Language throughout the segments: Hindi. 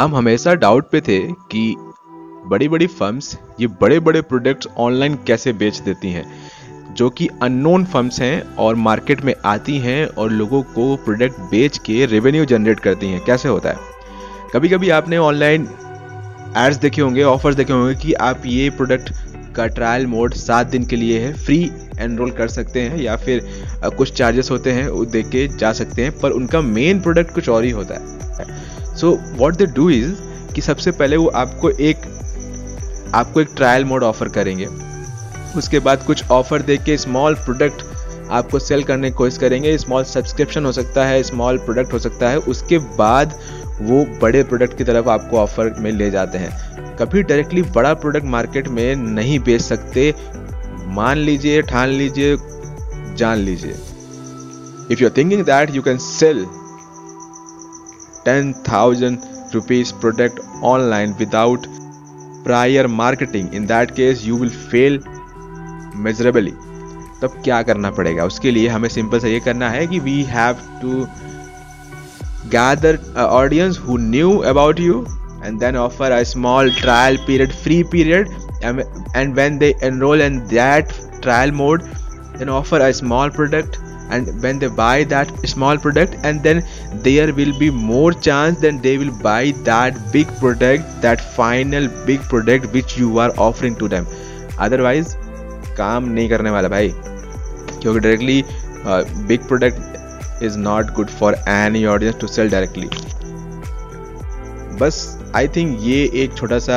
हम हमेशा डाउट पे थे कि बड़ी बड़ी फर्म्स ये बड़े बड़े प्रोडक्ट्स ऑनलाइन कैसे बेच देती हैं, जो कि अननोन फर्म्स हैं और मार्केट में आती हैं और लोगों को प्रोडक्ट बेच के रेवेन्यू जनरेट करती हैं। कैसे होता है? कभी कभी आपने ऑनलाइन एड्स देखे होंगे ऑफर्स देखे होंगे कि आप ये प्रोडक्ट का ट्रायल मोड सात दिन के लिए है फ्री एनरोल कर सकते हैं या फिर कुछ चार्जेस होते हैं, वो देख के जा सकते हैं, पर उनका मेन प्रोडक्ट कुछ और ही होता है। So what they do is कि सबसे पहले वो आपको एक आपको एक ट्रायल मोड ऑफ़र करेंगे। उसके बाद कुछ ऑफ़र दे के स्मॉल प्रोडक्ट आपको सेल करने की कोशिश करेंगे। स्मॉल सब्सक्रिप्शन हो सकता है स्मॉल प्रोडक्ट हो सकता है। उसके बाद वो बड़े प्रोडक्ट की तरफ़ आपको ऑफ़र में ले जाते हैं। कभी डायरेक्टली बड़ा प्रोडक्ट मार्केट में नहीं बेच सकते। मान लीजिए, ठान लीजिए, जान लीजिए। If you are thinking that you can sell ten thousand rupees product online without prior marketing in that case you will fail measurably तब क्या करना पड़ेगा उसके लिए हमें सिंपल से ये करना है कि we have to gather an audience who knew about you and then offer a small trial period free period and, and when they enroll in that trial mode then offer a small product and when they buy that small product and then there will be more chance then they will buy that big product that final big product which you are offering to them otherwise काम नहीं करने वाला भाई क्योंकि directly big product is not good for any audience to sell directly बस आई थिंक ये एक छोटा सा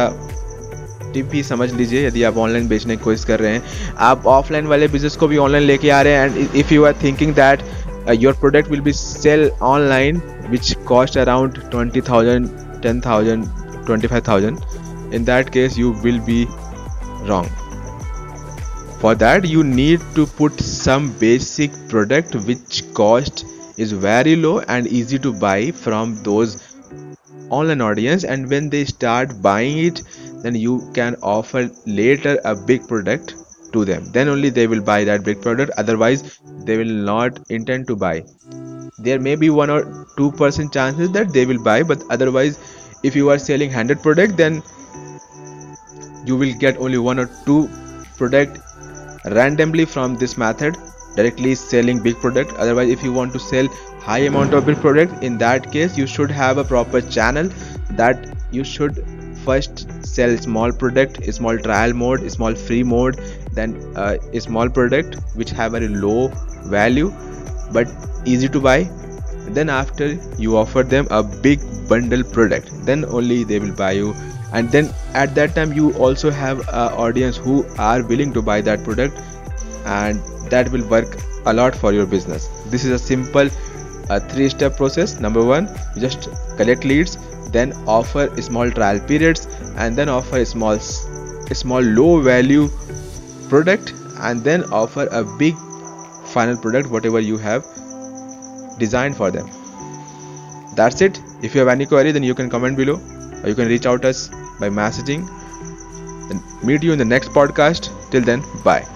टिप भी समझ लीजिए, यदि आप ऑनलाइन बेचने की कोशिश कर रहे हैं। आप ऑफलाइन वाले बिज़नेस को भी ऑनलाइन लेके आ रहे हैं and if you are thinking that your product will be sell online which cost around twenty thousand ten thousand twenty five thousand in that case you will be wrong for that, you need to put some basic product which cost is very low and easy to buy from those online audience, and when they start buying it then you can offer later a big product to them. Then only they will buy that big product. Otherwise they will not intend to buy. There may be one or two percent chances that they will buy but otherwise if you are selling 100 product then you will get only one or two product randomly from this method directly selling big product. Otherwise if you want to sell high amount of big product in that case you should have a proper channel that you should first sell small product small trial mode small free mode then uh, a small product which have very low value but easy to buy. Then after you offer them a big bundle product then only they will buy you. And then at that time you also have a audience who are willing to buy that product and that will work a lot for your business. This is a simple uh, three step process. Number one you just collect leads then offer small trial periods and then offer a small a small low value product and then offer a big final product whatever you have designed for them. That's it. If you have any query then you can comment below or you can reach out us by messaging. And meet you in the next podcast. Till then bye